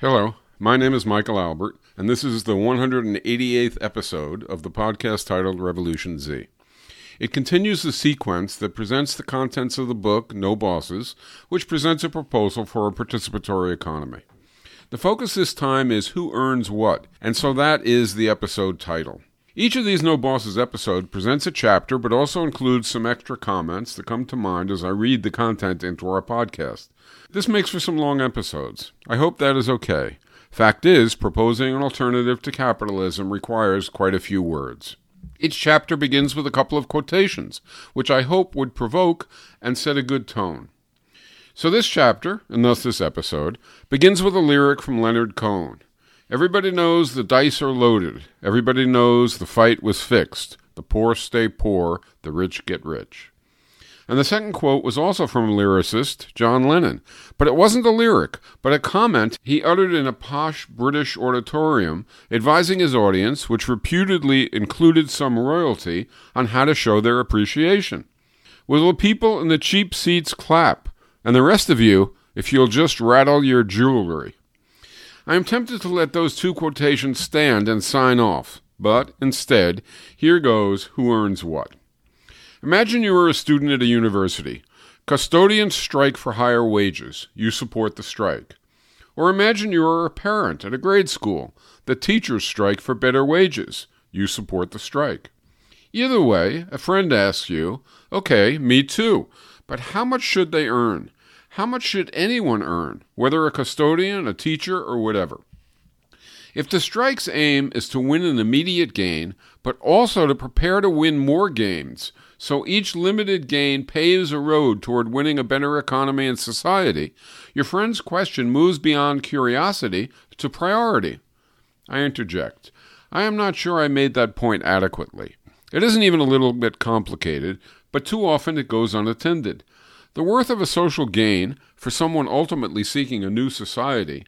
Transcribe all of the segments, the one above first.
Hello, my name is Michael Albert, and this is the 188th episode of the podcast titled Revolution Z. It continues the sequence that presents the contents of the book No Bosses, which presents a proposal for a participatory economy. The focus this time is who earns what, and so that is the episode title. Each of these No Bosses episode presents a chapter, but also includes some extra comments that come to mind as I read the content into our podcast. This makes for some long episodes. I hope that is okay. Fact is, proposing an alternative to capitalism requires quite a few words. Each chapter begins with a couple of quotations, which I hope would provoke and set a good tone. So this chapter, and thus this episode, begins with a lyric from Leonard Cohen. Everybody knows the dice are loaded. Everybody knows the fight was fixed. The poor stay poor, the rich get rich. And the second quote was also from lyricist John Lennon, but it wasn't a lyric, but a comment he uttered in a posh British auditorium advising his audience, which reputedly included some royalty, on how to show their appreciation. Will the people in the cheap seats clap, and the rest of you, if you'll just rattle your jewelry? I am tempted to let those two quotations stand and sign off, but instead, here goes who earns what. Imagine you are a student at a university. Custodians strike for higher wages. You support the strike. Or imagine you are a parent at a grade school. The teachers strike for better wages. You support the strike. Either way, a friend asks you, okay, me too, but how much should they earn? How much should anyone earn, whether a custodian, a teacher, or whatever? If the strike's aim is to win an immediate gain, but also to prepare to win more gains, so each limited gain paves a road toward winning a better economy and society, your friend's question moves beyond curiosity to priority. I interject. I am not sure I made that point adequately. It isn't even a little bit complicated, but too often it goes unattended. The worth of a social gain, for someone ultimately seeking a new society,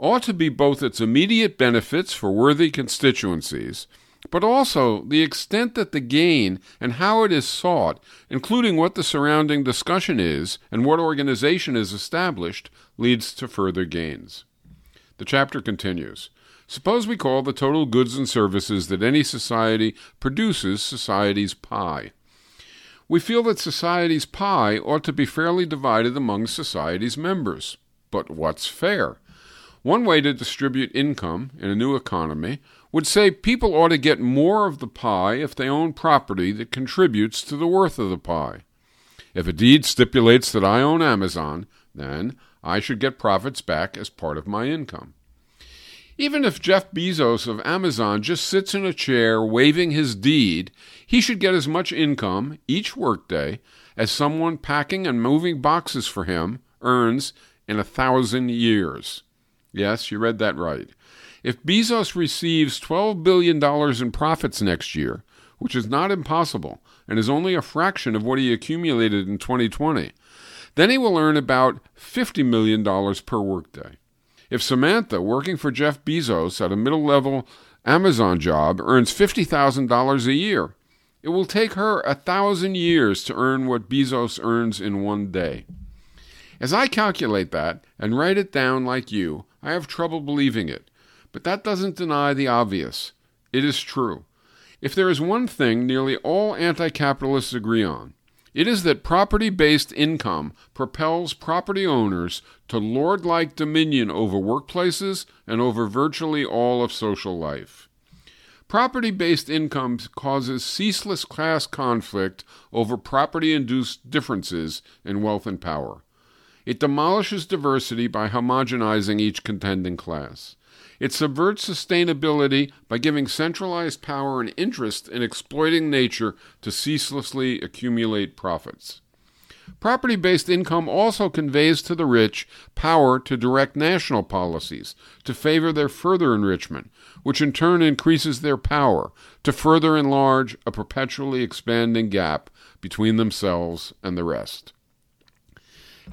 ought to be both its immediate benefits for worthy constituencies, but also the extent that the gain and how it is sought, including what the surrounding discussion is and what organization is established, leads to further gains. The chapter continues. Suppose we call the total goods and services that any society produces society's pie. We feel that society's pie ought to be fairly divided among society's members. But what's fair? One way to distribute income in a new economy would say people ought to get more of the pie if they own property that contributes to the worth of the pie. If a deed stipulates that I own Amazon, then I should get profits back as part of my income. Even if Jeff Bezos of Amazon just sits in a chair waving his deed, he should get as much income each workday as someone packing and moving boxes for him earns in a thousand years. Yes, you read that right. If Bezos receives $12 billion in profits next year, which is not impossible and is only a fraction of what he accumulated in 2020, then he will earn about $50 million per workday. If Samantha, working for Jeff Bezos at a middle level Amazon job, earns $50,000 a year, it will take her a thousand years to earn what Bezos earns in one day. As I calculate that and write it down like you, I have trouble believing it. But that doesn't deny the obvious. It is true. If there is one thing nearly all anti capitalists agree on, it is that property based income propels property owners to lord like dominion over workplaces and over virtually all of social life. Property based income causes ceaseless class conflict over property induced differences in wealth and power. It demolishes diversity by homogenizing each contending class. It subverts sustainability by giving centralized power and interest in exploiting nature to ceaselessly accumulate profits. Property based income also conveys to the rich power to direct national policies, to favor their further enrichment, which in turn increases their power to further enlarge a perpetually expanding gap between themselves and the rest.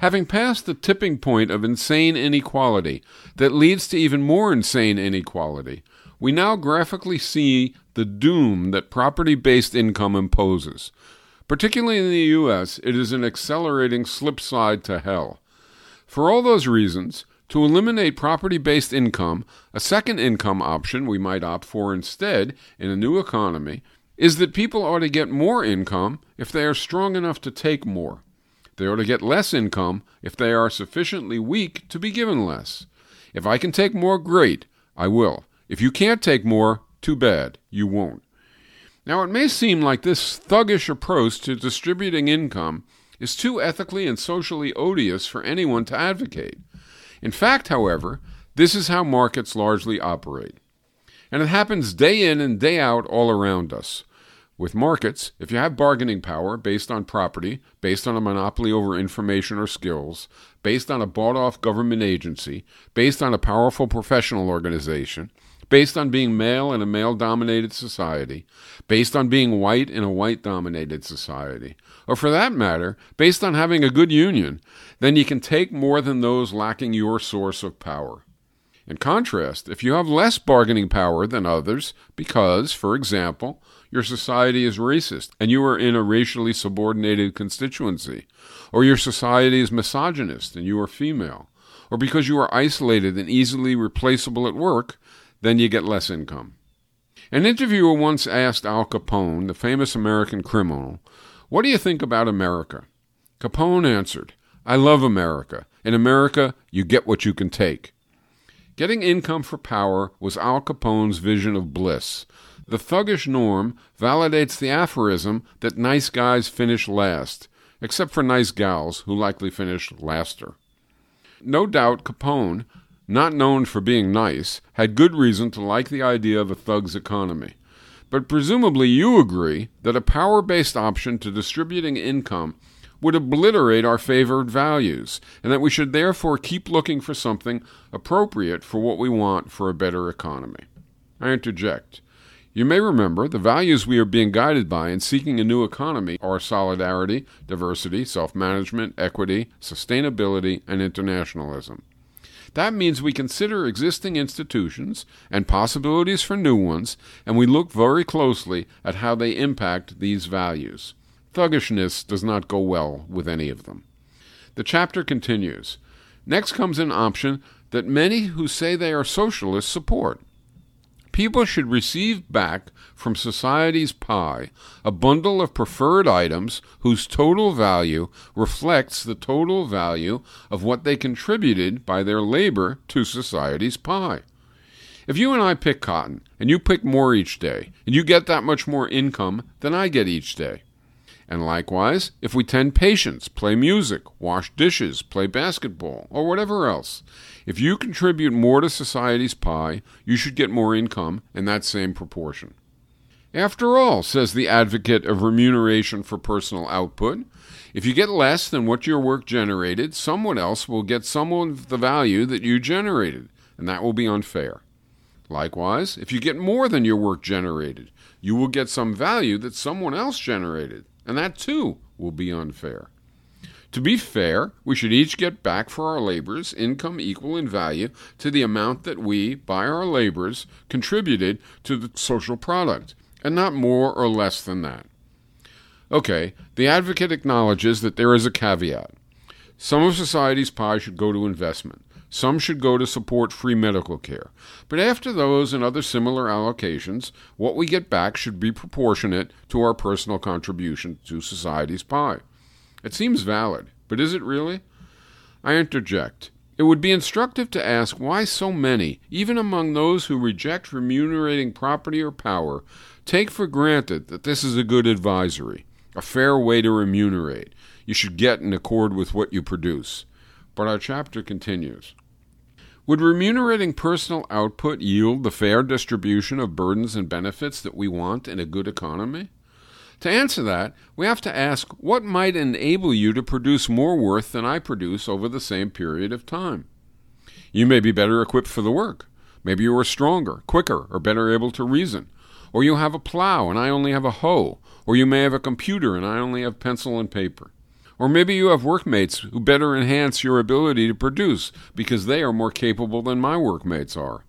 Having passed the tipping point of insane inequality that leads to even more insane inequality, we now graphically see the doom that property based income imposes. Particularly in the U.S., it is an accelerating slipslide to hell. For all those reasons, To eliminate property based income, a second income option we might opt for instead in a new economy is that people ought to get more income if they are strong enough to take more. They are to get less income if they are sufficiently weak to be given less. If I can take more, great, I will. If you can't take more, too bad, you won't. Now, it may seem like this thuggish approach to distributing income is too ethically and socially odious for anyone to advocate. In fact, however, this is how markets largely operate. And it happens day in and day out all around us. With markets, if you have bargaining power based on property, based on a monopoly over information or skills, based on a bought off government agency, based on a powerful professional organization, based on being male in a male dominated society, based on being white in a white dominated society, or for that matter, based on having a good union, then you can take more than those lacking your source of power. In contrast, if you have less bargaining power than others, because, for example, your society is racist and you are in a racially subordinated constituency, or your society is misogynist and you are female, or because you are isolated and easily replaceable at work, then you get less income. An interviewer once asked Al Capone, the famous American criminal, What do you think about America? Capone answered, I love America. In America, you get what you can take. Getting income for power was Al Capone's vision of bliss. The thuggish norm validates the aphorism that nice guys finish last, except for nice gals who likely finish laster. No doubt Capone not known for being nice, had good reason to like the idea of a thug's economy. But presumably you agree that a power based option to distributing income would obliterate our favored values, and that we should therefore keep looking for something appropriate for what we want for a better economy. I interject. You may remember the values we are being guided by in seeking a new economy are solidarity, diversity, self management, equity, sustainability, and internationalism. That means we consider existing institutions and possibilities for new ones, and we look very closely at how they impact these values. Thuggishness does not go well with any of them. The chapter continues. Next comes an option that many who say they are socialists support. People should receive back from society's pie a bundle of preferred items whose total value reflects the total value of what they contributed by their labor to society's pie. If you and I pick cotton, and you pick more each day, and you get that much more income than I get each day, and likewise, if we tend patients, play music, wash dishes, play basketball, or whatever else, if you contribute more to society's pie, you should get more income in that same proportion. After all, says the advocate of remuneration for personal output, if you get less than what your work generated, someone else will get some of the value that you generated, and that will be unfair. Likewise, if you get more than your work generated, you will get some value that someone else generated, and that too will be unfair. To be fair, we should each get back for our labors income equal in value to the amount that we, by our labors, contributed to the social product, and not more or less than that. Okay, the advocate acknowledges that there is a caveat. Some of society's pie should go to investment. Some should go to support free medical care. But after those and other similar allocations, what we get back should be proportionate to our personal contribution to society's pie. It seems valid, but is it really? I interject. It would be instructive to ask why so many, even among those who reject remunerating property or power, take for granted that this is a good advisory, a fair way to remunerate. You should get in accord with what you produce. But our chapter continues. Would remunerating personal output yield the fair distribution of burdens and benefits that we want in a good economy? To answer that, we have to ask what might enable you to produce more worth than I produce over the same period of time? You may be better equipped for the work. Maybe you are stronger, quicker, or better able to reason. Or you have a plow and I only have a hoe. Or you may have a computer and I only have pencil and paper. Or maybe you have workmates who better enhance your ability to produce because they are more capable than my workmates are.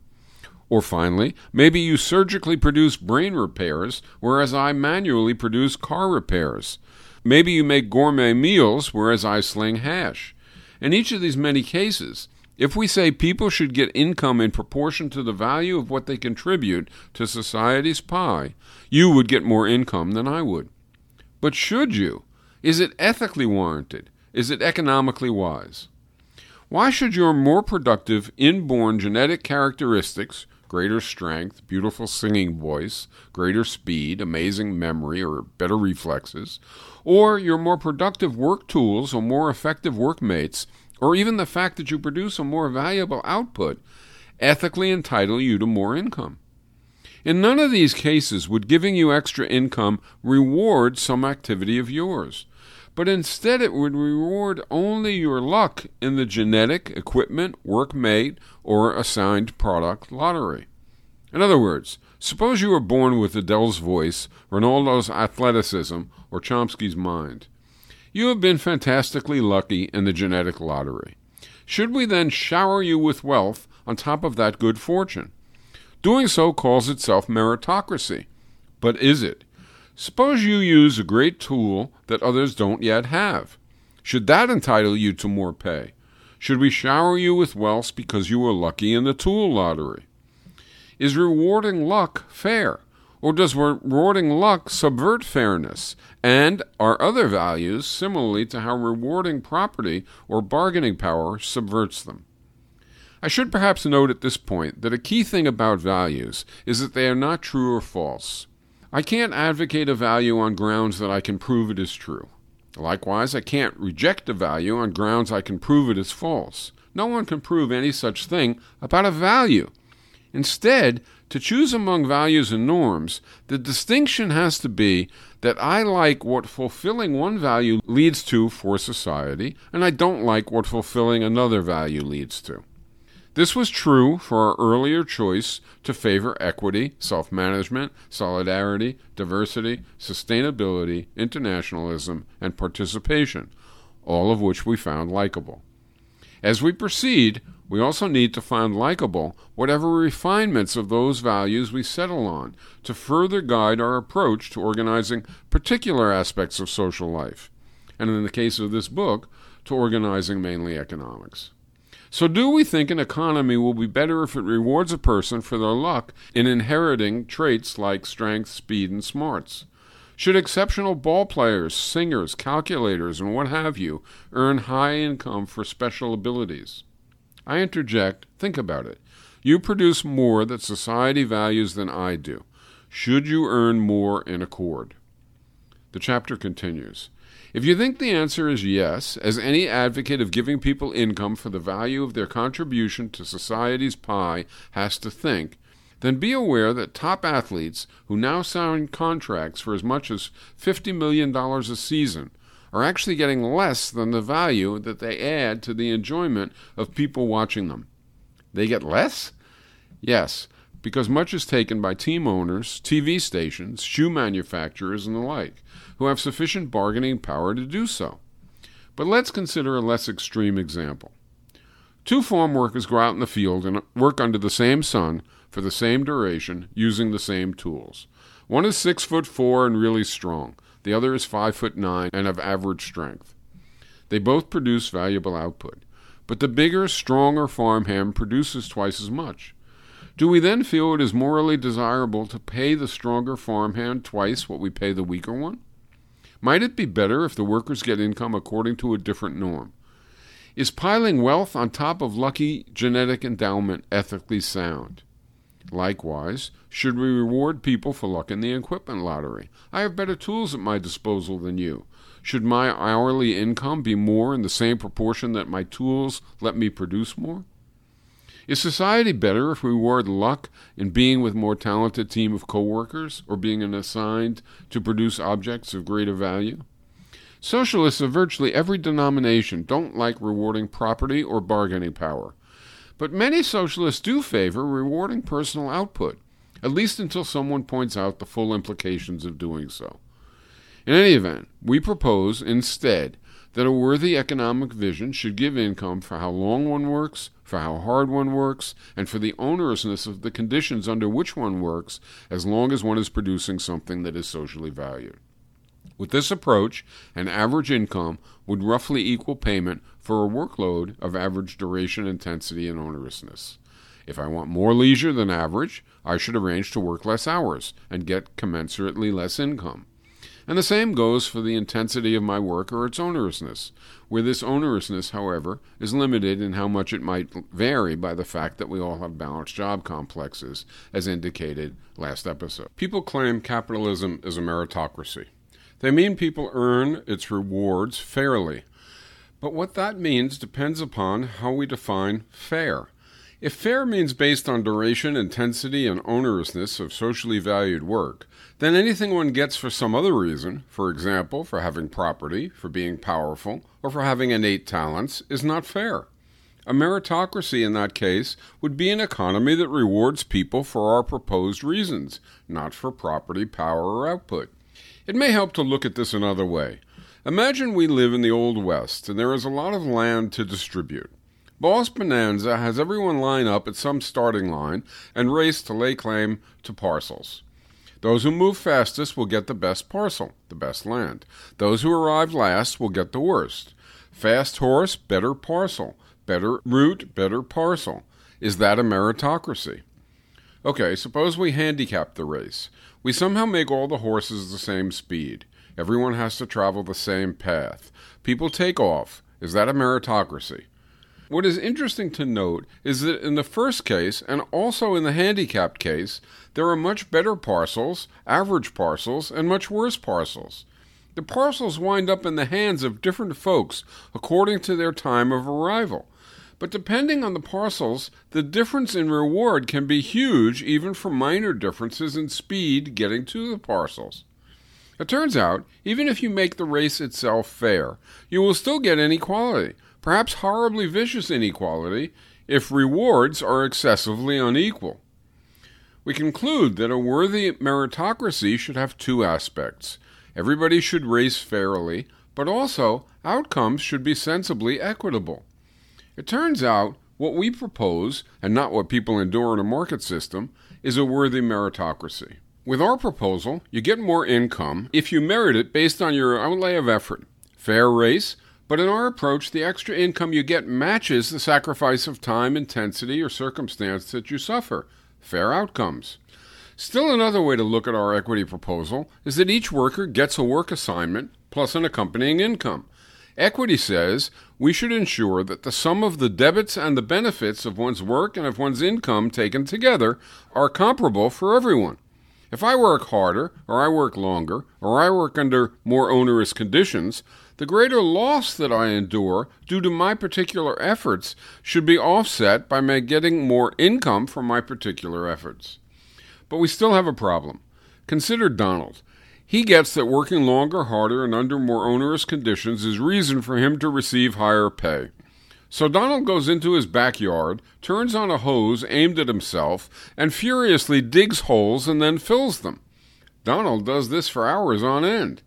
Or finally, maybe you surgically produce brain repairs, whereas I manually produce car repairs. Maybe you make gourmet meals, whereas I sling hash. In each of these many cases, If we say people should get income in proportion to the value of what they contribute to society's pie, you would get more income than I would. But should you? Is it ethically warranted? Is it economically wise? Why should your more productive inborn genetic characteristics, greater strength, beautiful singing voice, greater speed, amazing memory, or better reflexes, or your more productive work tools or more effective workmates, or even the fact that you produce a more valuable output, ethically entitle you to more income? In none of these cases would giving you extra income reward some activity of yours but instead it would reward only your luck in the genetic, equipment, workmate, or assigned product lottery. In other words, suppose you were born with Adele's voice, Ronaldo's athleticism, or Chomsky's mind. You have been fantastically lucky in the genetic lottery. Should we then shower you with wealth on top of that good fortune? Doing so calls itself meritocracy. But is it? Suppose you use a great tool that others don't yet have. Should that entitle you to more pay? Should we shower you with wealth because you were lucky in the tool lottery? Is rewarding luck fair? Or does rewarding luck subvert fairness? And are other values similarly to how rewarding property or bargaining power subverts them? I should perhaps note at this point that a key thing about values is that they are not true or false. I can't advocate a value on grounds that I can prove it is true. Likewise, I can't reject a value on grounds I can prove it is false. No one can prove any such thing about a value. Instead, to choose among values and norms, the distinction has to be that I like what fulfilling one value leads to for society, and I don't like what fulfilling another value leads to. This was true for our earlier choice to favor equity, self management, solidarity, diversity, sustainability, internationalism, and participation, all of which we found likable. As we proceed, we also need to find likable whatever refinements of those values we settle on to further guide our approach to organizing particular aspects of social life, and in the case of this book, to organizing mainly economics. So, do we think an economy will be better if it rewards a person for their luck in inheriting traits like strength, speed, and smarts? Should exceptional ball players, singers, calculators, and what have you earn high income for special abilities? I interject, think about it. You produce more that society values than I do. Should you earn more in accord? The chapter continues. If you think the answer is yes, as any advocate of giving people income for the value of their contribution to society's pie has to think, then be aware that top athletes who now sign contracts for as much as $50 million a season are actually getting less than the value that they add to the enjoyment of people watching them. They get less? Yes, because much is taken by team owners, TV stations, shoe manufacturers, and the like who have sufficient bargaining power to do so. But let's consider a less extreme example. Two farm workers go out in the field and work under the same sun for the same duration using the same tools. One is six foot four and really strong. The other is five foot nine and of average strength. They both produce valuable output, but the bigger, stronger farmhand produces twice as much. Do we then feel it is morally desirable to pay the stronger farmhand twice what we pay the weaker one? Might it be better if the workers get income according to a different norm? Is piling wealth on top of lucky genetic endowment ethically sound? Likewise, should we reward people for luck in the equipment lottery? I have better tools at my disposal than you. Should my hourly income be more in the same proportion that my tools let me produce more? Is society better if we reward luck in being with more talented team of coworkers or being assigned to produce objects of greater value? Socialists of virtually every denomination don't like rewarding property or bargaining power. But many socialists do favor rewarding personal output, at least until someone points out the full implications of doing so. In any event, we propose instead that a worthy economic vision should give income for how long one works, for how hard one works, and for the onerousness of the conditions under which one works, as long as one is producing something that is socially valued. With this approach, an average income would roughly equal payment for a workload of average duration, intensity, and onerousness. If I want more leisure than average, I should arrange to work less hours and get commensurately less income. And the same goes for the intensity of my work or its onerousness, where this onerousness, however, is limited in how much it might vary by the fact that we all have balanced job complexes, as indicated last episode. People claim capitalism is a meritocracy. They mean people earn its rewards fairly. But what that means depends upon how we define fair. If fair means based on duration, intensity, and onerousness of socially valued work, then anything one gets for some other reason, for example, for having property, for being powerful, or for having innate talents, is not fair. A meritocracy in that case would be an economy that rewards people for our proposed reasons, not for property, power, or output. It may help to look at this another way. Imagine we live in the Old West and there is a lot of land to distribute. Boss Bonanza has everyone line up at some starting line and race to lay claim to parcels. Those who move fastest will get the best parcel, the best land. Those who arrive last will get the worst. Fast horse, better parcel. Better route, better parcel. Is that a meritocracy? Okay, suppose we handicap the race. We somehow make all the horses the same speed. Everyone has to travel the same path. People take off. Is that a meritocracy? What is interesting to note is that in the first case, and also in the handicapped case, there are much better parcels, average parcels, and much worse parcels. The parcels wind up in the hands of different folks according to their time of arrival. But depending on the parcels, the difference in reward can be huge even for minor differences in speed getting to the parcels. It turns out, even if you make the race itself fair, you will still get inequality perhaps horribly vicious inequality, if rewards are excessively unequal. We conclude that a worthy meritocracy should have two aspects. Everybody should race fairly, but also outcomes should be sensibly equitable. It turns out what we propose, and not what people endure in a market system, is a worthy meritocracy. With our proposal, you get more income if you merit it based on your outlay of effort. Fair race, but in our approach, the extra income you get matches the sacrifice of time, intensity, or circumstance that you suffer. Fair outcomes. Still, another way to look at our equity proposal is that each worker gets a work assignment plus an accompanying income. Equity says we should ensure that the sum of the debits and the benefits of one's work and of one's income taken together are comparable for everyone. If I work harder, or I work longer, or I work under more onerous conditions, the greater loss that I endure due to my particular efforts should be offset by my getting more income from my particular efforts. But we still have a problem. Consider Donald. He gets that working longer, harder, and under more onerous conditions is reason for him to receive higher pay. So Donald goes into his backyard, turns on a hose aimed at himself, and furiously digs holes and then fills them. Donald does this for hours on end.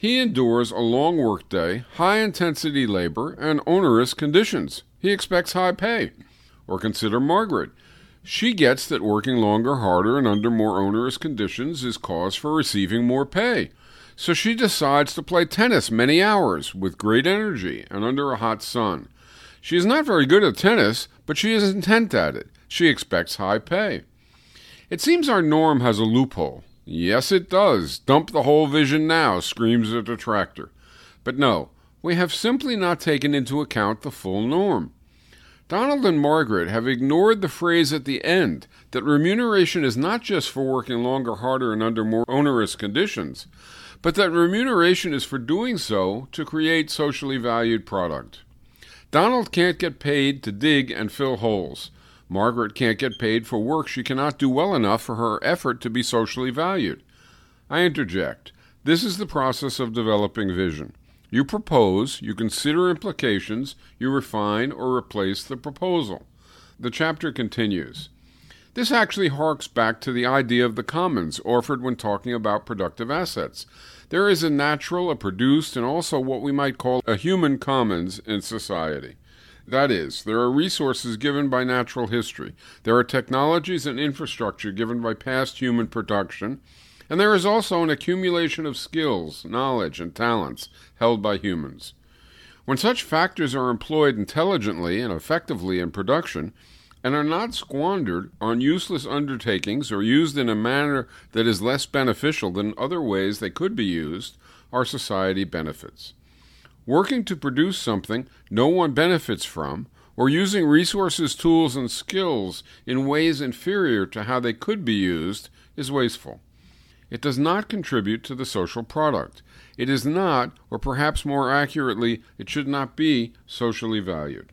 He endures a long workday, high intensity labor, and onerous conditions. He expects high pay. Or consider Margaret. She gets that working longer, harder, and under more onerous conditions is cause for receiving more pay. So she decides to play tennis many hours with great energy and under a hot sun. She is not very good at tennis, but she is intent at it. She expects high pay. It seems our norm has a loophole. Yes, it does. Dump the whole vision now, screams the detractor. But no, we have simply not taken into account the full norm. Donald and Margaret have ignored the phrase at the end that remuneration is not just for working longer, harder, and under more onerous conditions, but that remuneration is for doing so to create socially valued product. Donald can't get paid to dig and fill holes. Margaret can't get paid for work she cannot do well enough for her effort to be socially valued. I interject. This is the process of developing vision. You propose, you consider implications, you refine or replace the proposal. The chapter continues. This actually harks back to the idea of the commons offered when talking about productive assets. There is a natural, a produced, and also what we might call a human commons in society. That is, there are resources given by natural history, there are technologies and infrastructure given by past human production, And there is also an accumulation of skills, knowledge, and talents held by humans. When such factors are employed intelligently and effectively in production, and are not squandered on useless undertakings or used in a manner that is less beneficial than other ways they could be used, our society benefits. Working to produce something no one benefits from, or using resources, tools, and skills in ways inferior to how they could be used, is wasteful. It does not contribute to the social product. It is not, or perhaps more accurately, it should not be, socially valued.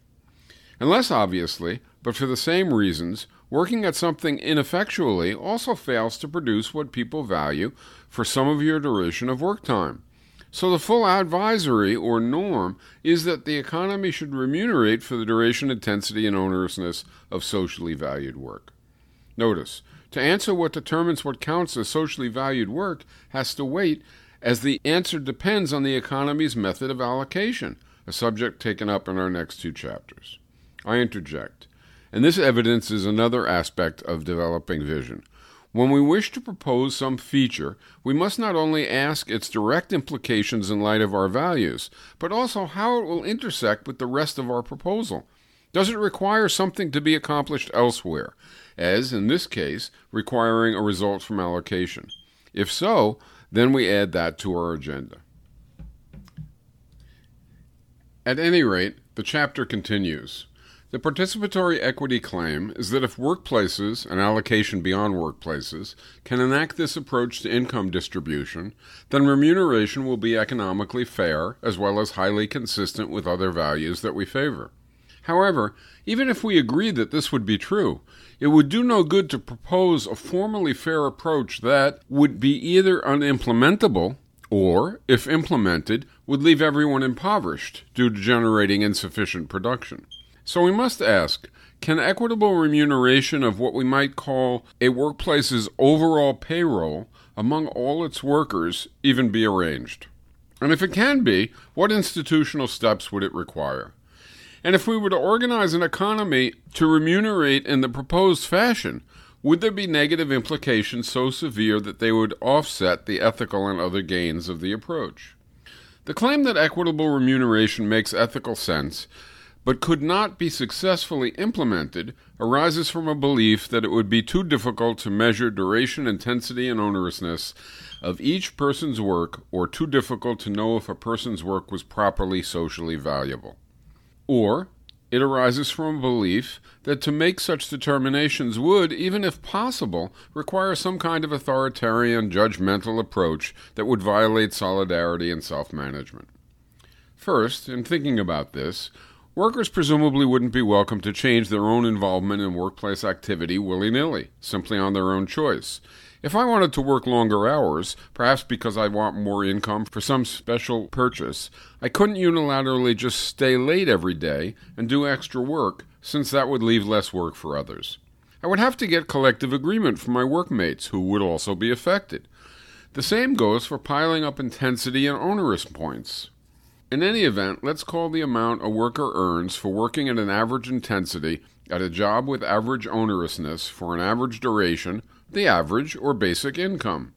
And less obviously, but for the same reasons, working at something ineffectually also fails to produce what people value for some of your duration of work time. So the full advisory or norm is that the economy should remunerate for the duration, intensity, and onerousness of socially valued work. Notice, to answer what determines what counts as socially valued work has to wait, as the answer depends on the economy's method of allocation, a subject taken up in our next two chapters. I interject. And this evidence is another aspect of developing vision. When we wish to propose some feature, we must not only ask its direct implications in light of our values, but also how it will intersect with the rest of our proposal. Does it require something to be accomplished elsewhere, as in this case, requiring a result from allocation? If so, then we add that to our agenda. At any rate, the chapter continues. The participatory equity claim is that if workplaces, and allocation beyond workplaces, can enact this approach to income distribution, then remuneration will be economically fair as well as highly consistent with other values that we favor. However, even if we agree that this would be true, it would do no good to propose a formally fair approach that would be either unimplementable or, if implemented, would leave everyone impoverished due to generating insufficient production. So we must ask can equitable remuneration of what we might call a workplace's overall payroll among all its workers even be arranged? And if it can be, what institutional steps would it require? And if we were to organize an economy to remunerate in the proposed fashion, would there be negative implications so severe that they would offset the ethical and other gains of the approach? The claim that equitable remuneration makes ethical sense but could not be successfully implemented arises from a belief that it would be too difficult to measure duration, intensity, and onerousness of each person's work, or too difficult to know if a person's work was properly socially valuable. Or it arises from a belief that to make such determinations would, even if possible, require some kind of authoritarian, judgmental approach that would violate solidarity and self management. First, in thinking about this, Workers presumably wouldn't be welcome to change their own involvement in workplace activity willy nilly, simply on their own choice. If I wanted to work longer hours, perhaps because I want more income for some special purchase, I couldn't unilaterally just stay late every day and do extra work, since that would leave less work for others. I would have to get collective agreement from my workmates, who would also be affected. The same goes for piling up intensity and onerous points. In any event, let's call the amount a worker earns for working at an average intensity at a job with average onerousness for an average duration the average or basic income.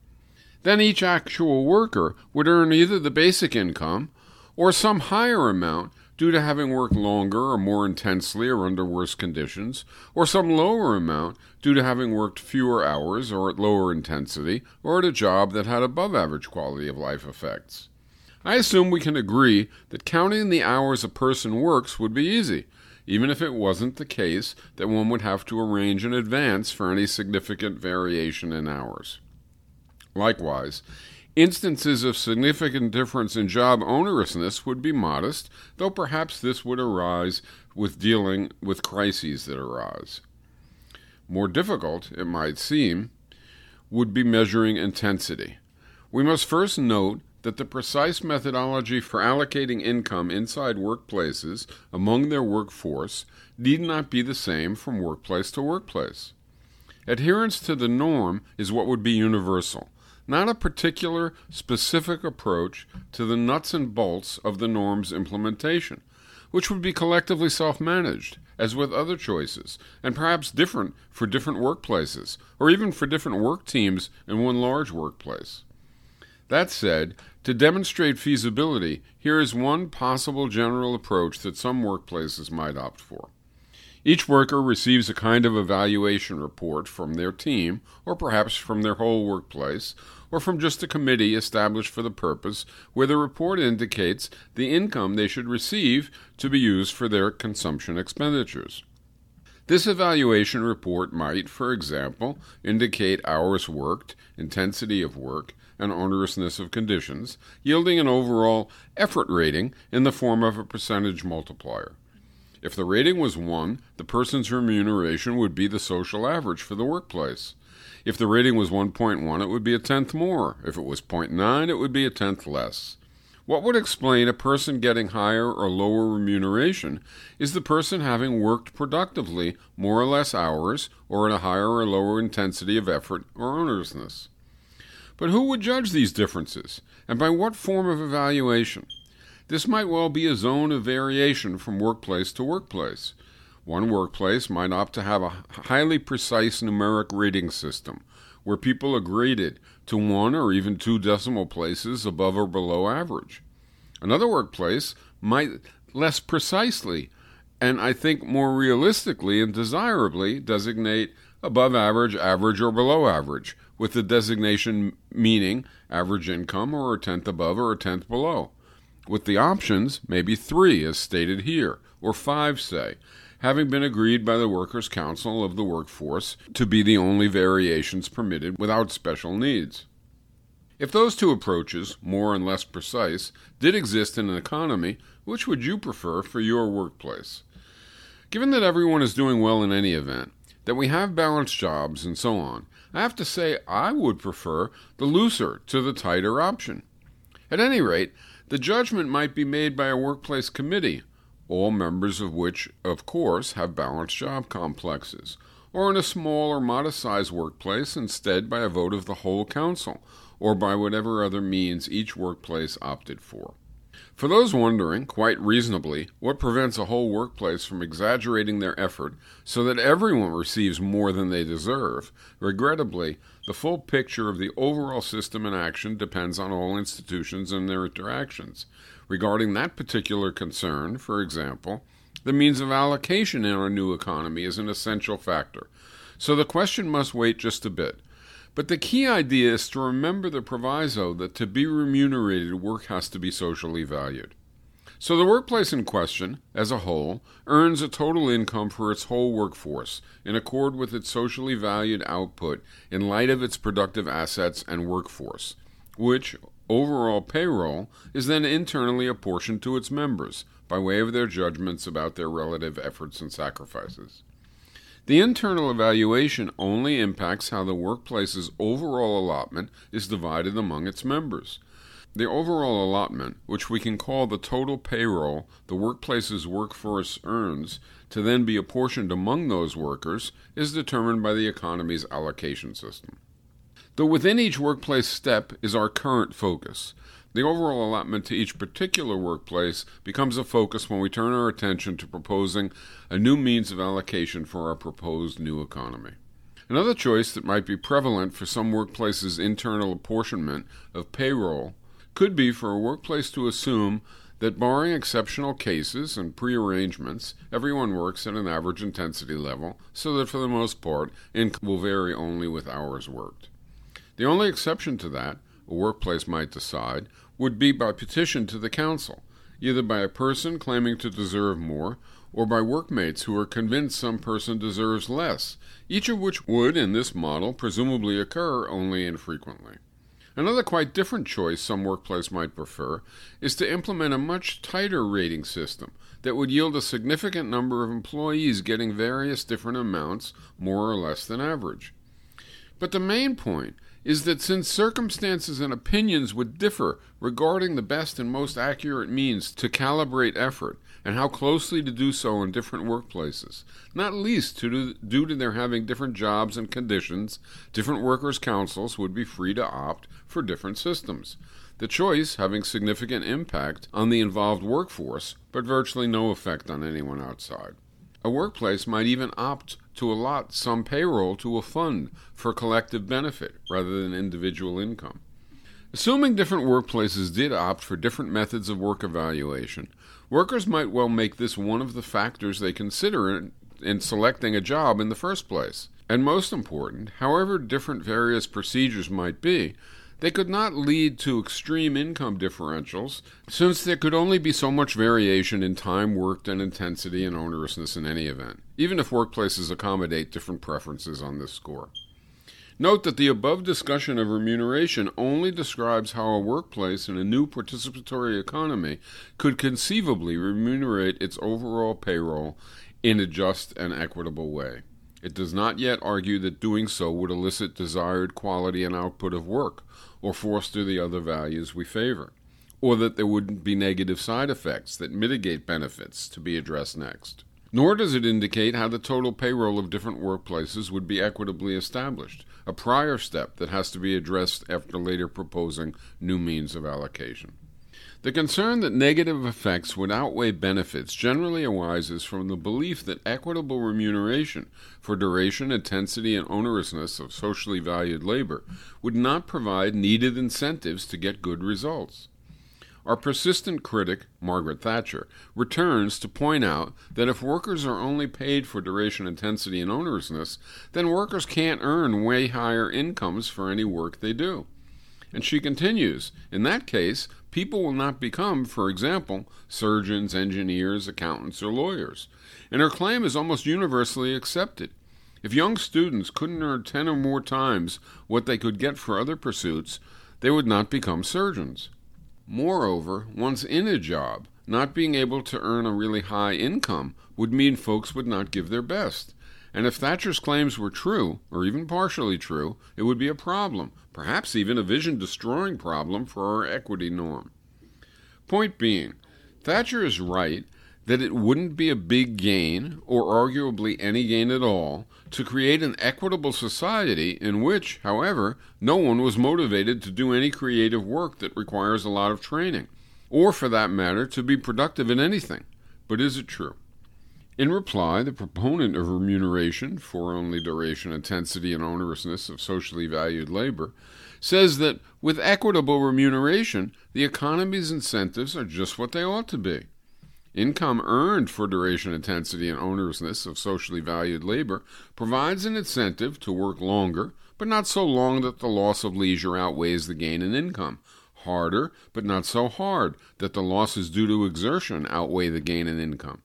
Then each actual worker would earn either the basic income or some higher amount due to having worked longer or more intensely or under worse conditions, or some lower amount due to having worked fewer hours or at lower intensity or at a job that had above average quality of life effects. I assume we can agree that counting the hours a person works would be easy, even if it wasn't the case that one would have to arrange in advance for any significant variation in hours. Likewise, instances of significant difference in job onerousness would be modest, though perhaps this would arise with dealing with crises that arise. More difficult, it might seem, would be measuring intensity. We must first note that the precise methodology for allocating income inside workplaces among their workforce need not be the same from workplace to workplace. Adherence to the norm is what would be universal, not a particular, specific approach to the nuts and bolts of the norm's implementation, which would be collectively self managed, as with other choices, and perhaps different for different workplaces, or even for different work teams in one large workplace. That said, to demonstrate feasibility, here is one possible general approach that some workplaces might opt for. Each worker receives a kind of evaluation report from their team, or perhaps from their whole workplace, or from just a committee established for the purpose, where the report indicates the income they should receive to be used for their consumption expenditures. This evaluation report might, for example, indicate hours worked, intensity of work, and onerousness of conditions, yielding an overall effort rating in the form of a percentage multiplier. If the rating was 1, the person's remuneration would be the social average for the workplace. If the rating was 1.1, it would be a tenth more. If it was 0.9, it would be a tenth less. What would explain a person getting higher or lower remuneration is the person having worked productively more or less hours or at a higher or lower intensity of effort or onerousness. But who would judge these differences, and by what form of evaluation? This might well be a zone of variation from workplace to workplace. One workplace might opt to have a highly precise numeric rating system, where people are graded to one or even two decimal places above or below average. Another workplace might less precisely, and I think more realistically and desirably, designate above average, average, or below average, with the designation meaning average income or a tenth above or a tenth below with the options maybe three, as stated here, or five, say, having been agreed by the Workers' Council of the Workforce to be the only variations permitted without special needs. If those two approaches, more and less precise, did exist in an economy, which would you prefer for your workplace? Given that everyone is doing well in any event, that we have balanced jobs, and so on, I have to say I would prefer the looser to the tighter option. At any rate, the judgment might be made by a workplace committee, all members of which, of course, have balanced job complexes, or in a small or modest sized workplace, instead by a vote of the whole council, or by whatever other means each workplace opted for. For those wondering, quite reasonably, what prevents a whole workplace from exaggerating their effort so that everyone receives more than they deserve, regrettably, the full picture of the overall system in action depends on all institutions and their interactions. Regarding that particular concern, for example, the means of allocation in our new economy is an essential factor. So the question must wait just a bit. But the key idea is to remember the proviso that to be remunerated, work has to be socially valued. So the workplace in question, as a whole, earns a total income for its whole workforce in accord with its socially valued output in light of its productive assets and workforce, which overall payroll is then internally apportioned to its members by way of their judgments about their relative efforts and sacrifices. The internal evaluation only impacts how the workplace's overall allotment is divided among its members. The overall allotment, which we can call the total payroll the workplace's workforce earns to then be apportioned among those workers, is determined by the economy's allocation system. Though within each workplace step is our current focus, the overall allotment to each particular workplace becomes a focus when we turn our attention to proposing a new means of allocation for our proposed new economy. Another choice that might be prevalent for some workplaces' internal apportionment of payroll could be for a workplace to assume that, barring exceptional cases and prearrangements, everyone works at an average intensity level, so that for the most part, income will vary only with hours worked. The only exception to that a workplace might decide would be by petition to the council, either by a person claiming to deserve more or by workmates who are convinced some person deserves less, each of which would, in this model, presumably occur only infrequently. Another quite different choice some workplace might prefer is to implement a much tighter rating system that would yield a significant number of employees getting various different amounts, more or less than average. But the main point is that since circumstances and opinions would differ regarding the best and most accurate means to calibrate effort and how closely to do so in different workplaces, not least to, due to their having different jobs and conditions, different workers' councils would be free to opt for different systems. The choice having significant impact on the involved workforce, but virtually no effect on anyone outside. A workplace might even opt to allot some payroll to a fund for collective benefit rather than individual income. Assuming different workplaces did opt for different methods of work evaluation, workers might well make this one of the factors they consider in, in selecting a job in the first place. And most important, however different various procedures might be, they could not lead to extreme income differentials, since there could only be so much variation in time worked and intensity and onerousness in any event, even if workplaces accommodate different preferences on this score. Note that the above discussion of remuneration only describes how a workplace in a new participatory economy could conceivably remunerate its overall payroll in a just and equitable way. It does not yet argue that doing so would elicit desired quality and output of work, or foster the other values we favor, or that there would be negative side effects that mitigate benefits to be addressed next. Nor does it indicate how the total payroll of different workplaces would be equitably established, a prior step that has to be addressed after later proposing new means of allocation. The concern that negative effects would outweigh benefits generally arises from the belief that equitable remuneration for duration, intensity, and onerousness of socially valued labor would not provide needed incentives to get good results. Our persistent critic, Margaret Thatcher, returns to point out that if workers are only paid for duration, intensity, and onerousness, then workers can't earn way higher incomes for any work they do. And she continues, in that case, people will not become, for example, surgeons, engineers, accountants, or lawyers. And her claim is almost universally accepted. If young students couldn't earn 10 or more times what they could get for other pursuits, they would not become surgeons. Moreover, once in a job, not being able to earn a really high income would mean folks would not give their best. And if Thatcher's claims were true, or even partially true, it would be a problem, perhaps even a vision destroying problem for our equity norm. Point being, Thatcher is right that it wouldn't be a big gain, or arguably any gain at all, to create an equitable society in which, however, no one was motivated to do any creative work that requires a lot of training, or for that matter, to be productive in anything. But is it true? In reply, the proponent of remuneration for only duration, intensity, and onerousness of socially valued labor says that with equitable remuneration, the economy's incentives are just what they ought to be. Income earned for duration, intensity, and onerousness of socially valued labor provides an incentive to work longer, but not so long that the loss of leisure outweighs the gain in income, harder, but not so hard that the losses due to exertion outweigh the gain in income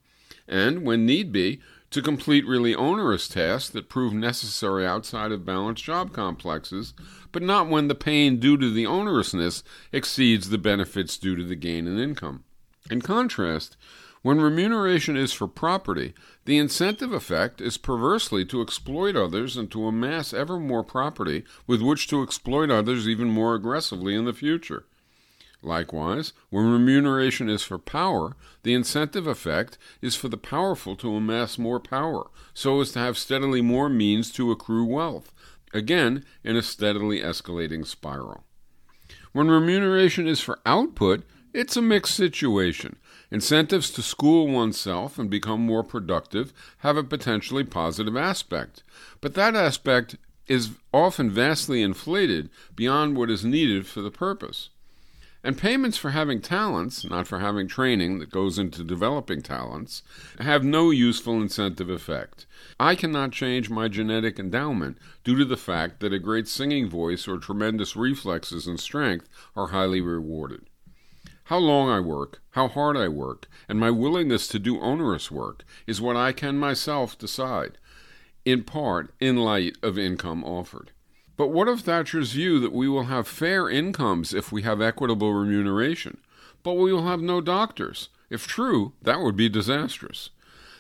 and, when need be, to complete really onerous tasks that prove necessary outside of balanced job complexes, but not when the pain due to the onerousness exceeds the benefits due to the gain in income. In contrast, when remuneration is for property, the incentive effect is perversely to exploit others and to amass ever more property with which to exploit others even more aggressively in the future. Likewise, when remuneration is for power, the incentive effect is for the powerful to amass more power, so as to have steadily more means to accrue wealth, again in a steadily escalating spiral. When remuneration is for output, it's a mixed situation. Incentives to school oneself and become more productive have a potentially positive aspect, but that aspect is often vastly inflated beyond what is needed for the purpose. And payments for having talents, not for having training that goes into developing talents, have no useful incentive effect. I cannot change my genetic endowment due to the fact that a great singing voice or tremendous reflexes and strength are highly rewarded. How long I work, how hard I work, and my willingness to do onerous work is what I can myself decide, in part in light of income offered. But what of Thatcher's view that we will have fair incomes if we have equitable remuneration, but we will have no doctors? If true, that would be disastrous.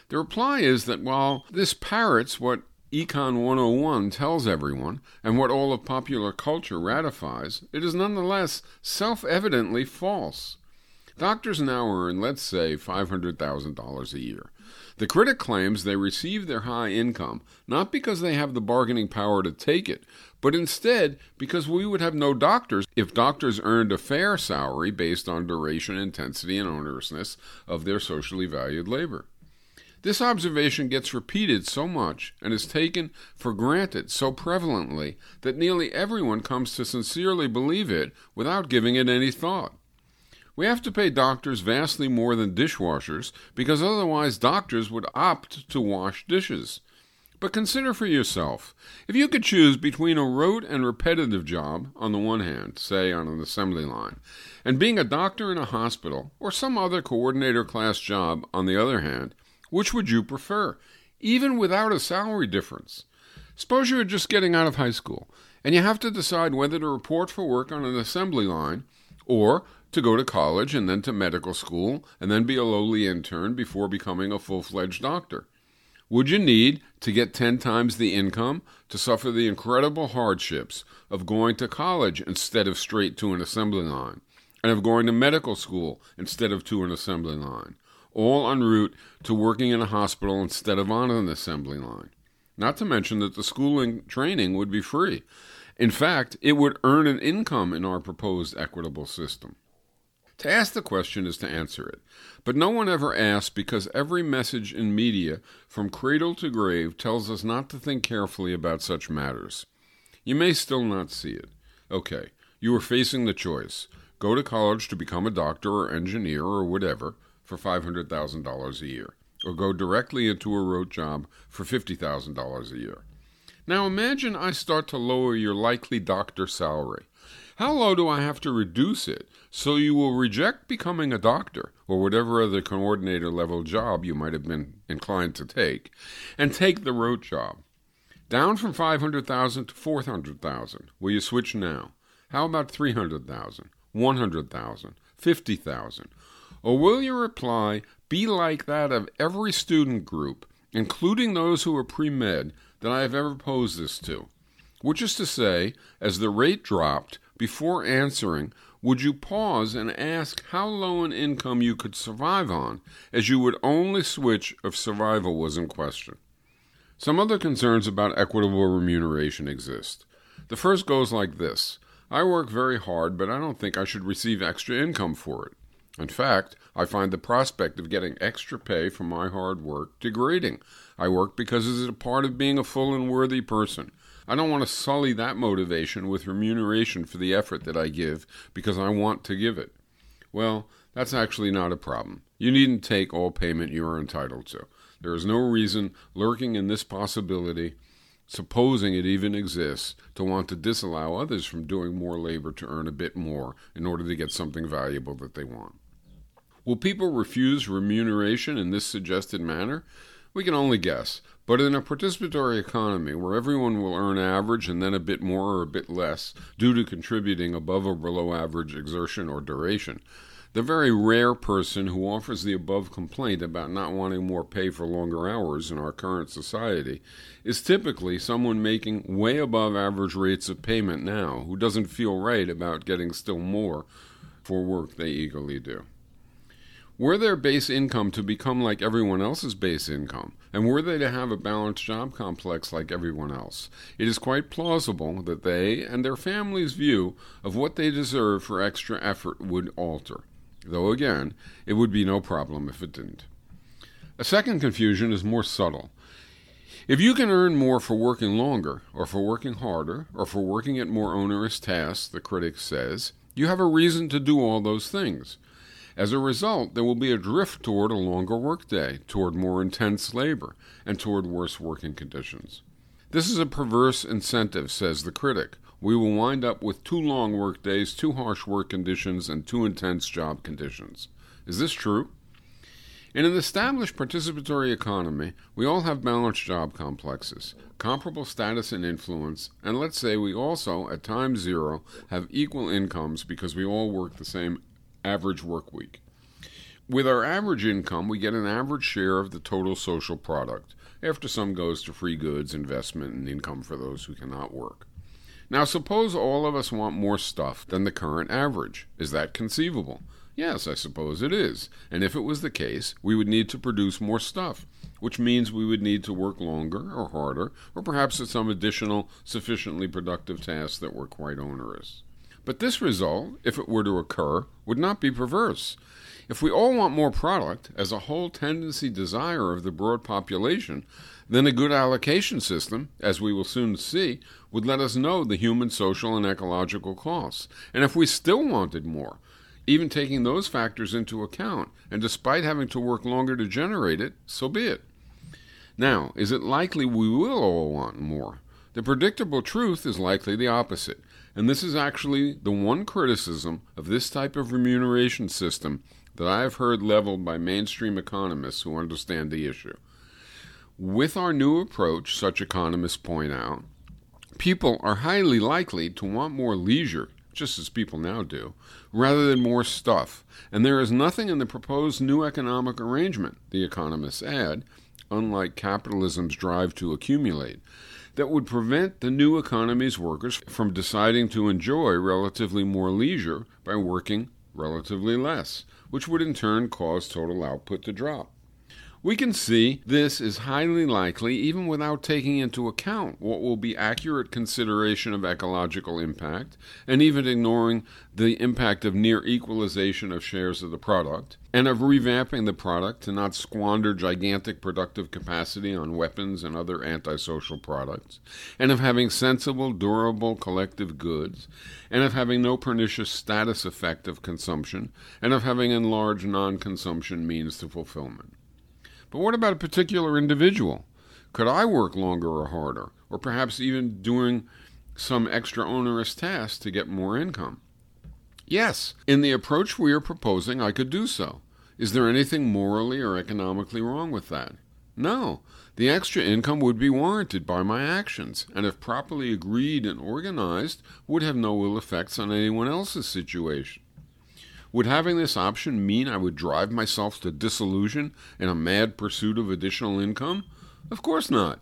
The reply is that while this parrots what Econ 101 tells everyone, and what all of popular culture ratifies, it is nonetheless self evidently false. Doctors now earn, let's say, $500,000 a year. The critic claims they receive their high income not because they have the bargaining power to take it, but instead because we would have no doctors if doctors earned a fair salary based on duration, intensity, and onerousness of their socially valued labor. This observation gets repeated so much and is taken for granted so prevalently that nearly everyone comes to sincerely believe it without giving it any thought. We have to pay doctors vastly more than dishwashers because otherwise doctors would opt to wash dishes. But consider for yourself if you could choose between a rote and repetitive job, on the one hand, say on an assembly line, and being a doctor in a hospital or some other coordinator class job, on the other hand, which would you prefer, even without a salary difference? Suppose you are just getting out of high school and you have to decide whether to report for work on an assembly line or to go to college and then to medical school and then be a lowly intern before becoming a full fledged doctor. Would you need to get 10 times the income to suffer the incredible hardships of going to college instead of straight to an assembly line, and of going to medical school instead of to an assembly line, all en route to working in a hospital instead of on an assembly line. Not to mention that the schooling training would be free. In fact, it would earn an income in our proposed equitable system. To ask the question is to answer it, but no one ever asks because every message in media from cradle to grave tells us not to think carefully about such matters. You may still not see it. Okay, you are facing the choice go to college to become a doctor or engineer or whatever, for $500,000 a year, or go directly into a rote job for $50,000 a year. Now imagine I start to lower your likely doctor salary. How low do I have to reduce it so you will reject becoming a doctor or whatever other coordinator level job you might have been inclined to take and take the rote job? Down from 500,000 to 400,000. Will you switch now? How about 300,000, 100,000, 50,000? Or will your reply be like that of every student group, including those who are pre med, that I have ever posed this to? Which is to say, as the rate dropped, before answering, would you pause and ask how low an income you could survive on, as you would only switch if survival was in question? Some other concerns about equitable remuneration exist. The first goes like this I work very hard, but I don't think I should receive extra income for it. In fact, I find the prospect of getting extra pay for my hard work degrading. I work because it is a part of being a full and worthy person. I don't want to sully that motivation with remuneration for the effort that I give because I want to give it. Well, that's actually not a problem. You needn't take all payment you are entitled to. There is no reason lurking in this possibility, supposing it even exists, to want to disallow others from doing more labor to earn a bit more in order to get something valuable that they want. Will people refuse remuneration in this suggested manner? We can only guess. But in a participatory economy where everyone will earn average and then a bit more or a bit less due to contributing above or below average exertion or duration, the very rare person who offers the above complaint about not wanting more pay for longer hours in our current society is typically someone making way above average rates of payment now who doesn't feel right about getting still more for work they eagerly do. Were their base income to become like everyone else's base income, and were they to have a balanced job complex like everyone else, it is quite plausible that they and their families' view of what they deserve for extra effort would alter, though again, it would be no problem if it didn't. A second confusion is more subtle. If you can earn more for working longer, or for working harder, or for working at more onerous tasks, the critic says, you have a reason to do all those things. As a result, there will be a drift toward a longer workday, toward more intense labor, and toward worse working conditions. This is a perverse incentive, says the critic. We will wind up with too long workdays, too harsh work conditions, and too intense job conditions. Is this true? In an established participatory economy, we all have balanced job complexes, comparable status and influence, and let's say we also, at time zero, have equal incomes because we all work the same average work week. With our average income, we get an average share of the total social product, after some goes to free goods, investment, and income for those who cannot work. Now, suppose all of us want more stuff than the current average. Is that conceivable? Yes, I suppose it is. And if it was the case, we would need to produce more stuff, which means we would need to work longer or harder, or perhaps at some additional, sufficiently productive tasks that were quite onerous. But this result, if it were to occur, would not be perverse. If we all want more product as a whole tendency desire of the broad population, then a good allocation system, as we will soon see, would let us know the human, social, and ecological costs. And if we still wanted more, even taking those factors into account, and despite having to work longer to generate it, so be it. Now, is it likely we will all want more? The predictable truth is likely the opposite, and this is actually the one criticism of this type of remuneration system that I have heard leveled by mainstream economists who understand the issue. With our new approach, such economists point out, people are highly likely to want more leisure, just as people now do, rather than more stuff. And there is nothing in the proposed new economic arrangement, the economists add, unlike capitalism's drive to accumulate, that would prevent the new economy's workers from deciding to enjoy relatively more leisure by working relatively less, which would in turn cause total output to drop. We can see this is highly likely even without taking into account what will be accurate consideration of ecological impact, and even ignoring the impact of near equalization of shares of the product, and of revamping the product to not squander gigantic productive capacity on weapons and other antisocial products, and of having sensible, durable collective goods, and of having no pernicious status effect of consumption, and of having enlarged non consumption means to fulfillment. But what about a particular individual? Could I work longer or harder, or perhaps even doing some extra onerous tasks to get more income? Yes, in the approach we are proposing, I could do so. Is there anything morally or economically wrong with that? No. The extra income would be warranted by my actions, and if properly agreed and organized, would have no ill effects on anyone else's situation. Would having this option mean I would drive myself to disillusion in a mad pursuit of additional income? Of course not.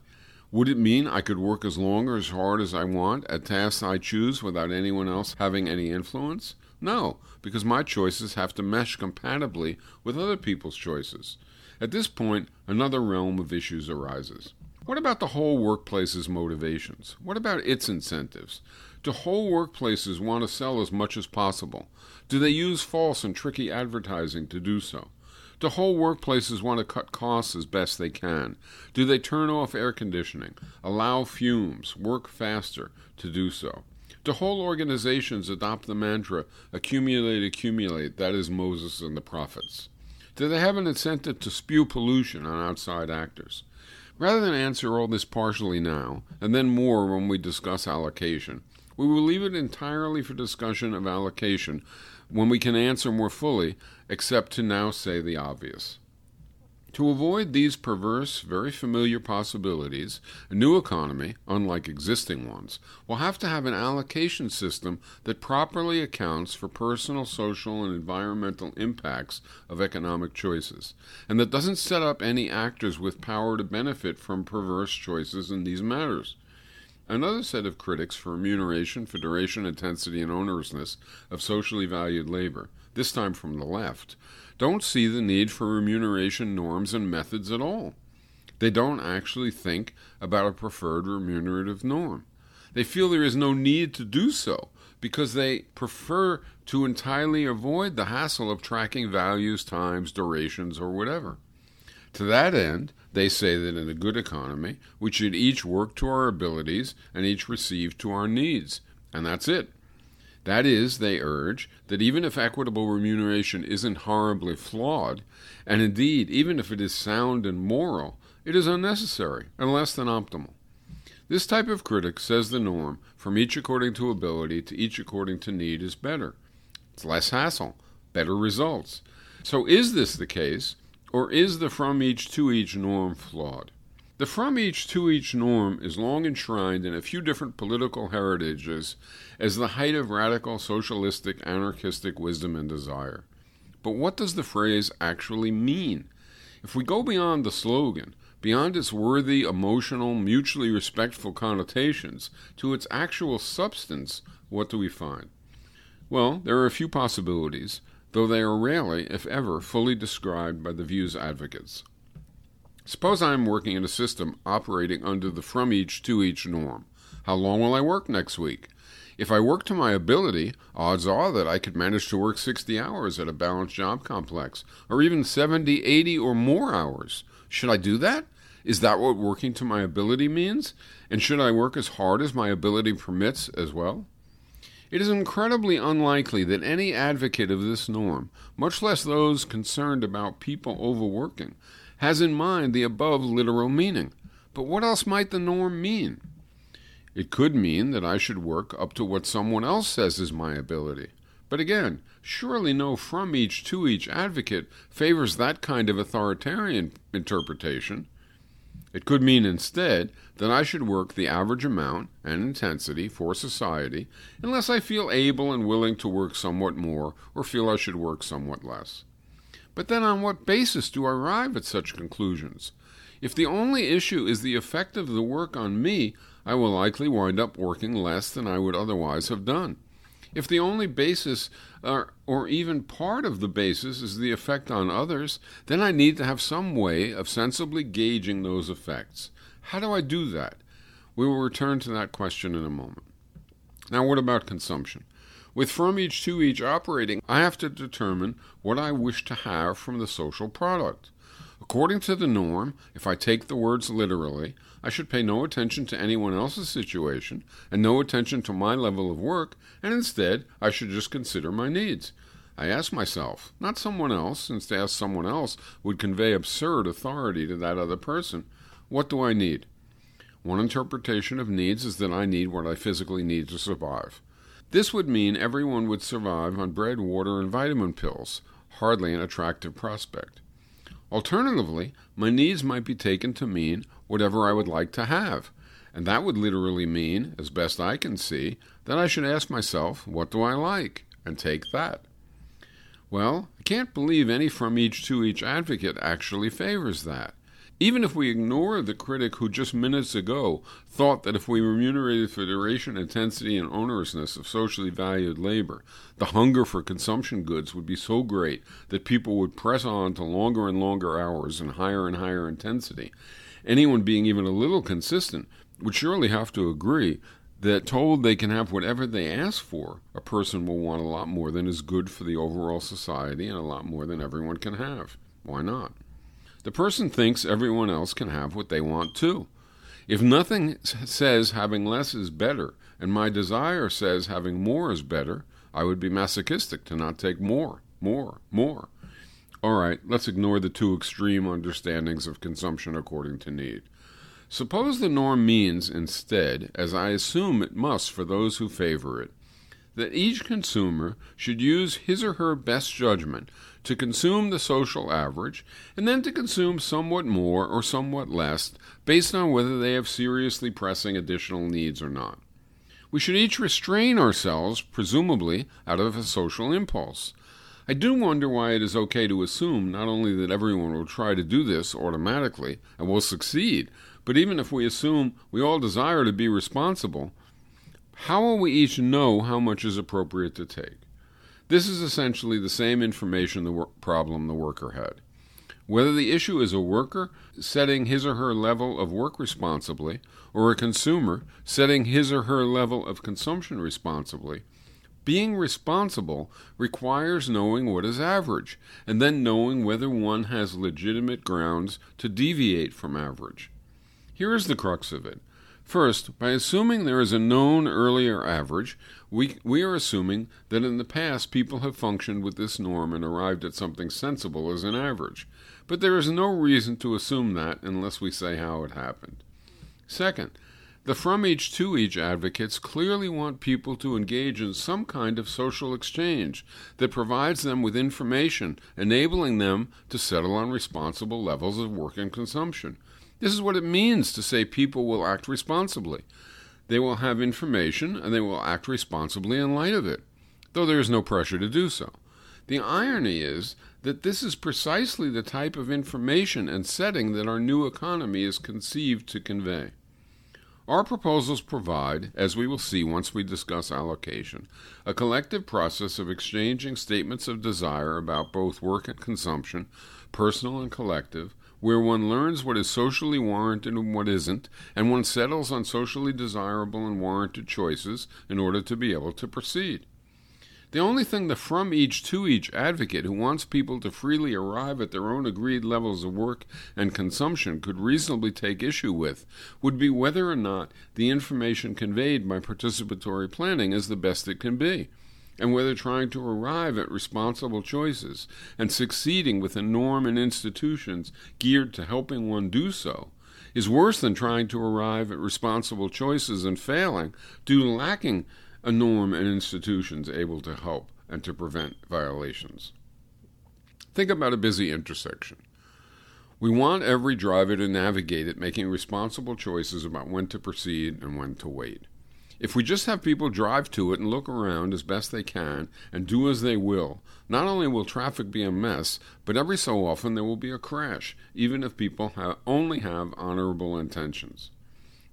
Would it mean I could work as long or as hard as I want at tasks I choose without anyone else having any influence? No, because my choices have to mesh compatibly with other people's choices. At this point, another realm of issues arises. What about the whole workplace's motivations? What about its incentives? Do whole workplaces want to sell as much as possible? Do they use false and tricky advertising to do so? Do whole workplaces want to cut costs as best they can? Do they turn off air conditioning, allow fumes, work faster to do so? Do whole organizations adopt the mantra, accumulate, accumulate, that is Moses and the prophets? Do they have an incentive to spew pollution on outside actors? Rather than answer all this partially now, and then more when we discuss allocation, we will leave it entirely for discussion of allocation when we can answer more fully, except to now say the obvious. To avoid these perverse, very familiar possibilities, a new economy, unlike existing ones, will have to have an allocation system that properly accounts for personal, social, and environmental impacts of economic choices, and that doesn't set up any actors with power to benefit from perverse choices in these matters. Another set of critics for remuneration for duration, intensity, and onerousness of socially valued labor, this time from the left, don't see the need for remuneration norms and methods at all. They don't actually think about a preferred remunerative norm. They feel there is no need to do so because they prefer to entirely avoid the hassle of tracking values, times, durations, or whatever. To that end, they say that in a good economy, we should each work to our abilities and each receive to our needs. And that's it. That is, they urge, that even if equitable remuneration isn't horribly flawed, and indeed, even if it is sound and moral, it is unnecessary and less than optimal. This type of critic says the norm, from each according to ability to each according to need, is better. It's less hassle, better results. So, is this the case? Or is the from each to each norm flawed? The from each to each norm is long enshrined in a few different political heritages as the height of radical socialistic anarchistic wisdom and desire. But what does the phrase actually mean? If we go beyond the slogan, beyond its worthy, emotional, mutually respectful connotations, to its actual substance, what do we find? Well, there are a few possibilities, though they are rarely, if ever, fully described by the view's advocates. Suppose I am working in a system operating under the from each to each norm. How long will I work next week? If I work to my ability, odds are that I could manage to work 60 hours at a balanced job complex, or even 70, 80, or more hours. Should I do that? Is that what working to my ability means? And should I work as hard as my ability permits as well? It is incredibly unlikely that any advocate of this norm, much less those concerned about people overworking, has in mind the above literal meaning. But what else might the norm mean? It could mean that I should work up to what someone else says is my ability. But again, surely no from each to each advocate favors that kind of authoritarian interpretation. It could mean instead that I should work the average amount and intensity for society unless I feel able and willing to work somewhat more or feel I should work somewhat less. But then on what basis do I arrive at such conclusions? If the only issue is the effect of the work on me, I will likely wind up working less than I would otherwise have done. If the only basis, or, or even part of the basis, is the effect on others, then I need to have some way of sensibly gauging those effects. How do I do that? We will return to that question in a moment. Now, what about consumption? With from each to each operating, I have to determine what I wish to have from the social product. According to the norm, if I take the words literally, I should pay no attention to anyone else's situation and no attention to my level of work, and instead I should just consider my needs. I ask myself, not someone else, since to ask someone else would convey absurd authority to that other person, what do I need? One interpretation of needs is that I need what I physically need to survive. This would mean everyone would survive on bread, water, and vitamin pills, hardly an attractive prospect. Alternatively, my needs might be taken to mean whatever I would like to have, and that would literally mean, as best I can see, that I should ask myself, what do I like, and take that. Well, I can't believe any from each to each advocate actually favors that. Even if we ignore the critic who just minutes ago thought that if we remunerated for duration, intensity, and onerousness of socially valued labor, the hunger for consumption goods would be so great that people would press on to longer and longer hours and higher and higher intensity, anyone being even a little consistent would surely have to agree that told they can have whatever they ask for, a person will want a lot more than is good for the overall society and a lot more than everyone can have. Why not? The person thinks everyone else can have what they want too. If nothing says having less is better, and my desire says having more is better, I would be masochistic to not take more, more, more. All right, let's ignore the two extreme understandings of consumption according to need. Suppose the norm means, instead, as I assume it must for those who favor it, that each consumer should use his or her best judgment to consume the social average, and then to consume somewhat more or somewhat less based on whether they have seriously pressing additional needs or not. We should each restrain ourselves, presumably, out of a social impulse. I do wonder why it is okay to assume not only that everyone will try to do this automatically and will succeed, but even if we assume we all desire to be responsible, how will we each know how much is appropriate to take? This is essentially the same information the problem the worker had. Whether the issue is a worker setting his or her level of work responsibly, or a consumer setting his or her level of consumption responsibly, being responsible requires knowing what is average, and then knowing whether one has legitimate grounds to deviate from average. Here is the crux of it First, by assuming there is a known earlier average, we, we are assuming that in the past people have functioned with this norm and arrived at something sensible as an average. But there is no reason to assume that unless we say how it happened. Second, the from each to each advocates clearly want people to engage in some kind of social exchange that provides them with information enabling them to settle on responsible levels of work and consumption. This is what it means to say people will act responsibly. They will have information and they will act responsibly in light of it, though there is no pressure to do so. The irony is that this is precisely the type of information and setting that our new economy is conceived to convey. Our proposals provide, as we will see once we discuss allocation, a collective process of exchanging statements of desire about both work and consumption, personal and collective, where one learns what is socially warranted and what isn't, and one settles on socially desirable and warranted choices in order to be able to proceed. The only thing the from each to each advocate who wants people to freely arrive at their own agreed levels of work and consumption could reasonably take issue with would be whether or not the information conveyed by participatory planning is the best it can be and whether trying to arrive at responsible choices and succeeding within norm and institutions geared to helping one do so is worse than trying to arrive at responsible choices and failing due to lacking a norm and institutions able to help and to prevent violations. Think about a busy intersection. We want every driver to navigate it making responsible choices about when to proceed and when to wait. If we just have people drive to it and look around as best they can and do as they will, not only will traffic be a mess, but every so often there will be a crash, even if people have only have honorable intentions.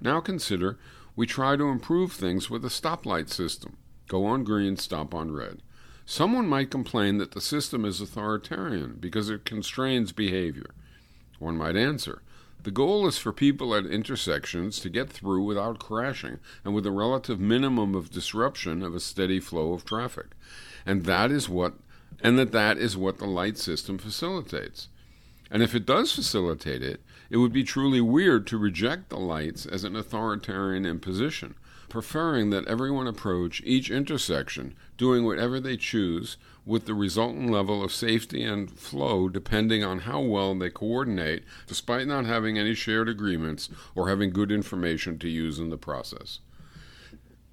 Now consider we try to improve things with a stoplight system. Go on green, stop on red. Someone might complain that the system is authoritarian because it constrains behavior. One might answer, the goal is for people at intersections to get through without crashing and with a relative minimum of disruption of a steady flow of traffic. And that is what and that that is what the light system facilitates. And if it does facilitate it, it would be truly weird to reject the lights as an authoritarian imposition preferring that everyone approach each intersection doing whatever they choose with the resultant level of safety and flow depending on how well they coordinate despite not having any shared agreements or having good information to use in the process.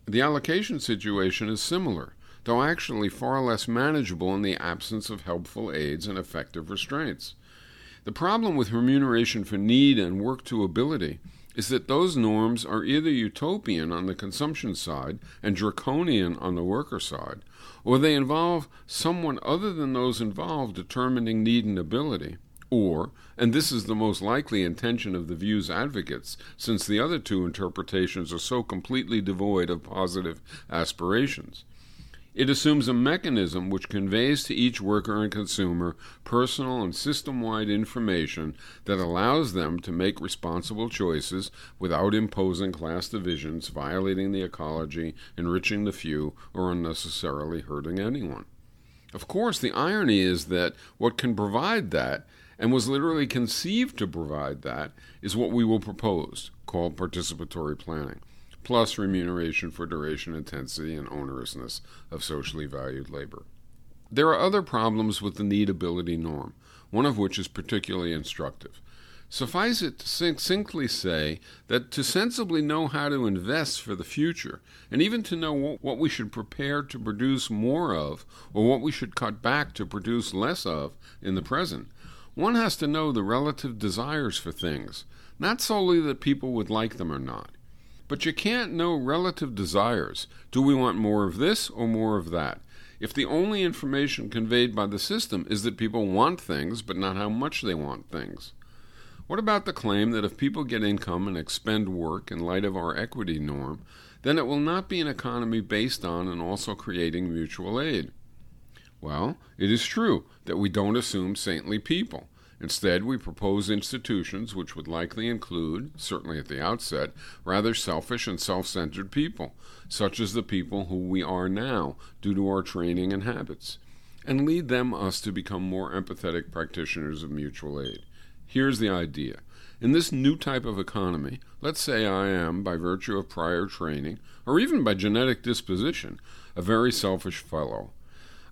The allocation situation is similar, though actually far less manageable in the absence of helpful aids and effective restraints. The problem with remuneration for need and work to ability is that those norms are either utopian on the consumption side and draconian on the worker side, or they involve someone other than those involved determining need and ability, or, and this is the most likely intention of the view's advocates, since the other two interpretations are so completely devoid of positive aspirations, it assumes a mechanism which conveys to each worker and consumer personal and system wide information that allows them to make responsible choices without imposing class divisions, violating the ecology, enriching the few, or unnecessarily hurting anyone. Of course, the irony is that what can provide that, and was literally conceived to provide that, is what we will propose, called participatory planning plus remuneration for duration, intensity, and onerousness of socially valued labor. There are other problems with the need ability norm, one of which is particularly instructive. Suffice it to succinctly say that to sensibly know how to invest for the future, and even to know what we should prepare to produce more of, or what we should cut back to produce less of in the present, one has to know the relative desires for things, not solely that people would like them or not. But you can't know relative desires. Do we want more of this or more of that? If the only information conveyed by the system is that people want things, but not how much they want things? What about the claim that if people get income and expend work in light of our equity norm, then it will not be an economy based on and also creating mutual aid? Well, it is true that we don't assume saintly people. Instead, we propose institutions which would likely include, certainly at the outset, rather selfish and self centered people, such as the people who we are now due to our training and habits, and lead them us to become more empathetic practitioners of mutual aid. Here's the idea. In this new type of economy, let's say I am, by virtue of prior training, or even by genetic disposition, a very selfish fellow.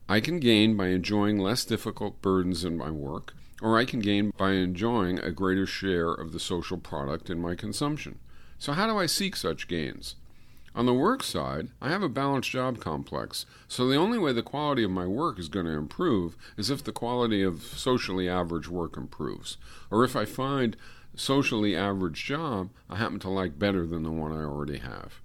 I can gain by enjoying less difficult burdens in my work or I can gain by enjoying a greater share of the social product in my consumption. So, how do I seek such gains? On the work side, I have a balanced job complex, so the only way the quality of my work is going to improve is if the quality of socially average work improves, or if I find socially average job I happen to like better than the one I already have.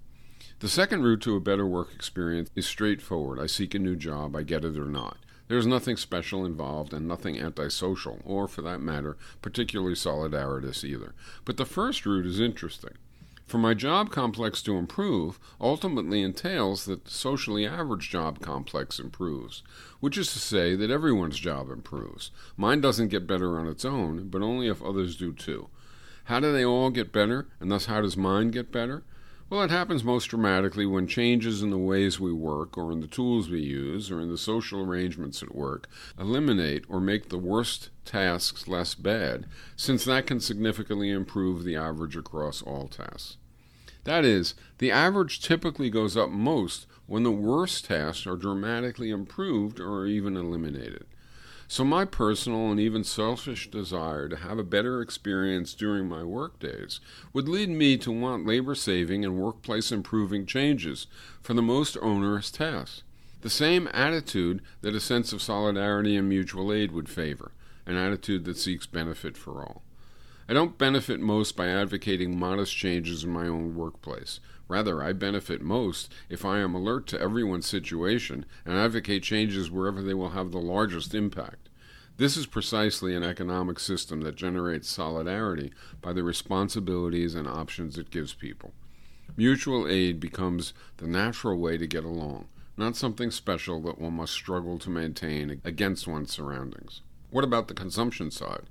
The second route to a better work experience is straightforward. I seek a new job, I get it or not. There's nothing special involved and nothing antisocial, or for that matter, particularly solidaritous either. But the first route is interesting. For my job complex to improve ultimately entails that the socially average job complex improves, which is to say that everyone's job improves. Mine doesn't get better on its own, but only if others do too. How do they all get better, and thus how does mine get better? Well, it happens most dramatically when changes in the ways we work, or in the tools we use, or in the social arrangements at work eliminate or make the worst tasks less bad, since that can significantly improve the average across all tasks. That is, the average typically goes up most when the worst tasks are dramatically improved or even eliminated. So, my personal and even selfish desire to have a better experience during my workdays would lead me to want labor saving and workplace improving changes for the most onerous tasks. The same attitude that a sense of solidarity and mutual aid would favor, an attitude that seeks benefit for all. I don't benefit most by advocating modest changes in my own workplace. Rather, I benefit most if I am alert to everyone's situation and advocate changes wherever they will have the largest impact. This is precisely an economic system that generates solidarity by the responsibilities and options it gives people. Mutual aid becomes the natural way to get along, not something special that one must struggle to maintain against one's surroundings. What about the consumption side?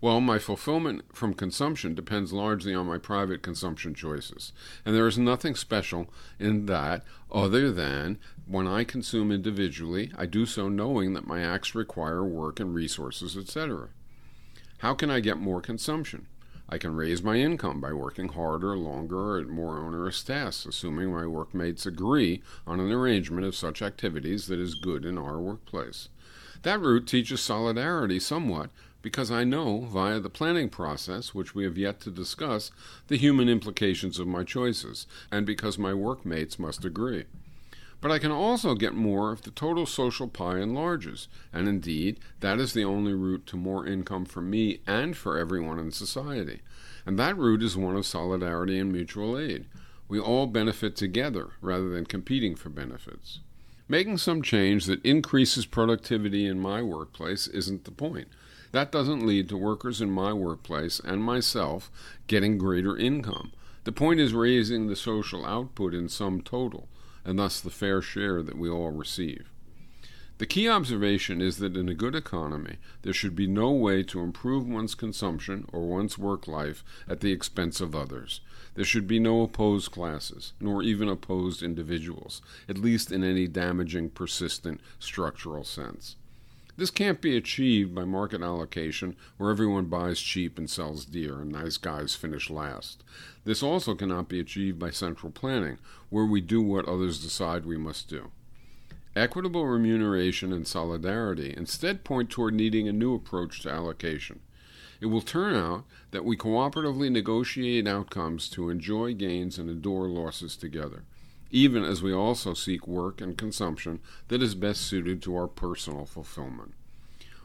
Well, my fulfillment from consumption depends largely on my private consumption choices. And there is nothing special in that other than when I consume individually, I do so knowing that my acts require work and resources, etc. How can I get more consumption? I can raise my income by working harder, longer, or at more onerous tasks, assuming my workmates agree on an arrangement of such activities that is good in our workplace. That route teaches solidarity somewhat, because I know, via the planning process, which we have yet to discuss, the human implications of my choices, and because my workmates must agree. But I can also get more if the total social pie enlarges, and indeed, that is the only route to more income for me and for everyone in society. And that route is one of solidarity and mutual aid. We all benefit together rather than competing for benefits. Making some change that increases productivity in my workplace isn't the point. That doesn't lead to workers in my workplace and myself getting greater income. The point is raising the social output in sum total, and thus the fair share that we all receive. The key observation is that in a good economy, there should be no way to improve one's consumption or one's work life at the expense of others. There should be no opposed classes, nor even opposed individuals, at least in any damaging, persistent, structural sense. This can't be achieved by market allocation, where everyone buys cheap and sells dear, and nice guys finish last. This also cannot be achieved by central planning, where we do what others decide we must do. Equitable remuneration and solidarity instead point toward needing a new approach to allocation. It will turn out that we cooperatively negotiate outcomes to enjoy gains and endure losses together even as we also seek work and consumption that is best suited to our personal fulfillment.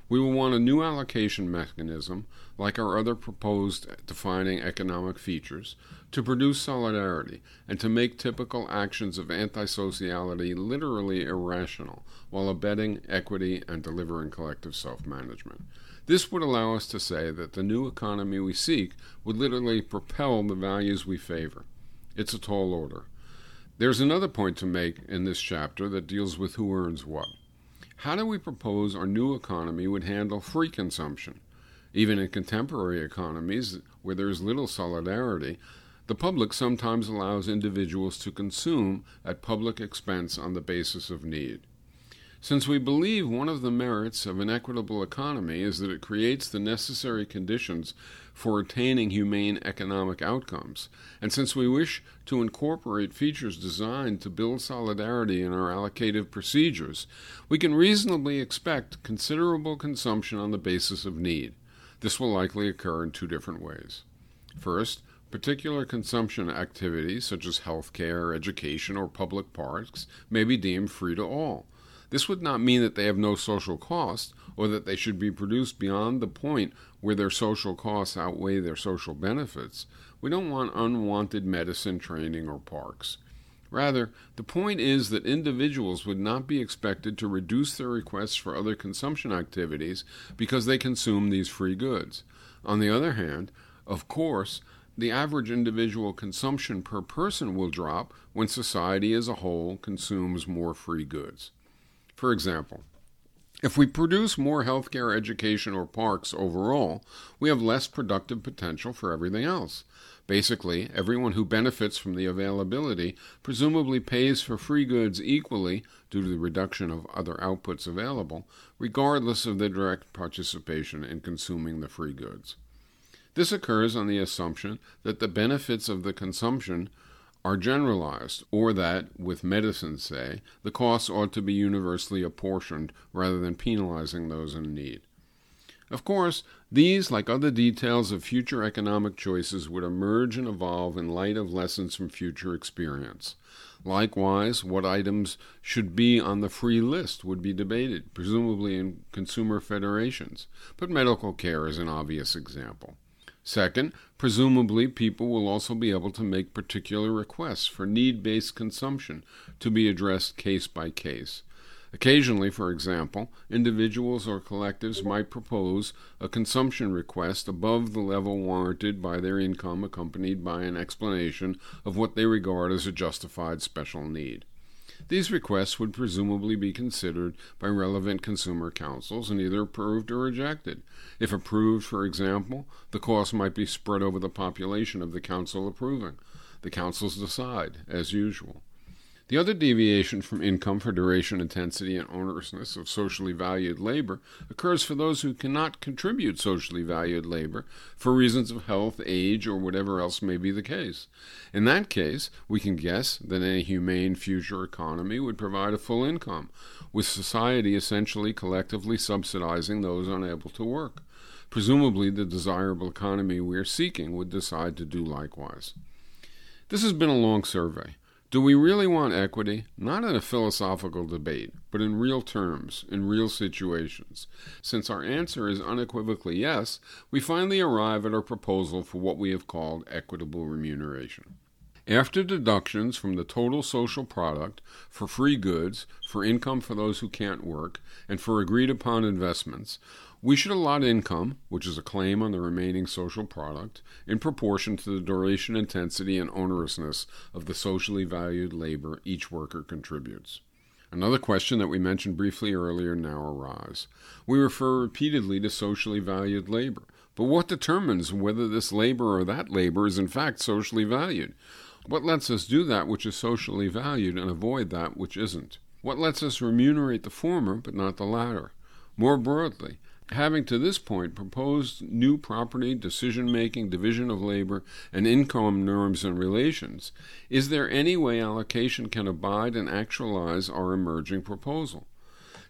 We will want a new allocation mechanism, like our other proposed defining economic features, to produce solidarity and to make typical actions of antisociality literally irrational while abetting equity and delivering collective self management. This would allow us to say that the new economy we seek would literally propel the values we favor. It's a tall order. There's another point to make in this chapter that deals with who earns what. How do we propose our new economy would handle free consumption? Even in contemporary economies where there is little solidarity, the public sometimes allows individuals to consume at public expense on the basis of need. Since we believe one of the merits of an equitable economy is that it creates the necessary conditions for attaining humane economic outcomes, and since we wish to incorporate features designed to build solidarity in our allocative procedures, we can reasonably expect considerable consumption on the basis of need. This will likely occur in two different ways. First, particular consumption activities such as health care, education, or public parks may be deemed free to all this would not mean that they have no social cost or that they should be produced beyond the point where their social costs outweigh their social benefits. We don't want unwanted medicine, training, or parks. Rather, the point is that individuals would not be expected to reduce their requests for other consumption activities because they consume these free goods. On the other hand, of course, the average individual consumption per person will drop when society as a whole consumes more free goods. For example, if we produce more healthcare, education, or parks overall, we have less productive potential for everything else. Basically, everyone who benefits from the availability presumably pays for free goods equally due to the reduction of other outputs available, regardless of their direct participation in consuming the free goods. This occurs on the assumption that the benefits of the consumption are generalized, or that, with medicine, say, the costs ought to be universally apportioned rather than penalizing those in need. Of course, these, like other details of future economic choices, would emerge and evolve in light of lessons from future experience. Likewise, what items should be on the free list would be debated, presumably in consumer federations, but medical care is an obvious example. Second, presumably people will also be able to make particular requests for need based consumption to be addressed case by case. Occasionally, for example, individuals or collectives might propose a consumption request above the level warranted by their income, accompanied by an explanation of what they regard as a justified special need. These requests would presumably be considered by relevant consumer councils and either approved or rejected. If approved, for example, the cost might be spread over the population of the council approving. The councils decide, as usual. The other deviation from income for duration, intensity, and onerousness of socially valued labor occurs for those who cannot contribute socially valued labor for reasons of health, age, or whatever else may be the case. In that case, we can guess that a humane future economy would provide a full income, with society essentially collectively subsidizing those unable to work. Presumably, the desirable economy we are seeking would decide to do likewise. This has been a long survey. Do we really want equity? Not in a philosophical debate, but in real terms, in real situations. Since our answer is unequivocally yes, we finally arrive at our proposal for what we have called equitable remuneration. After deductions from the total social product for free goods, for income for those who can't work, and for agreed upon investments, we should allot income, which is a claim on the remaining social product, in proportion to the duration, intensity, and onerousness of the socially valued labor each worker contributes. Another question that we mentioned briefly earlier now arises. We refer repeatedly to socially valued labor, but what determines whether this labor or that labor is in fact socially valued? What lets us do that which is socially valued and avoid that which isn't? What lets us remunerate the former but not the latter? More broadly, having to this point proposed new property, decision making, division of labor, and income norms and relations, is there any way allocation can abide and actualize our emerging proposal?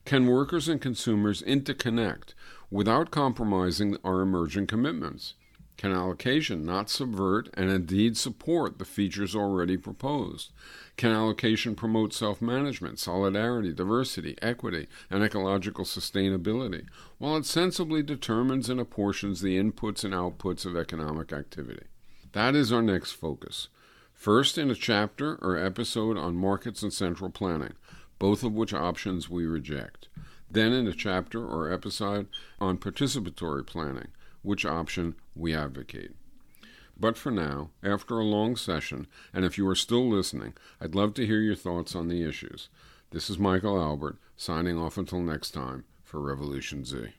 Can workers and consumers interconnect without compromising our emerging commitments? Can allocation not subvert and indeed support the features already proposed? Can allocation promote self management, solidarity, diversity, equity, and ecological sustainability, while it sensibly determines and apportions the inputs and outputs of economic activity? That is our next focus. First, in a chapter or episode on markets and central planning, both of which options we reject. Then, in a chapter or episode on participatory planning which option we advocate. But for now, after a long session, and if you are still listening, I'd love to hear your thoughts on the issues. This is Michael Albert, signing off until next time for Revolution Z.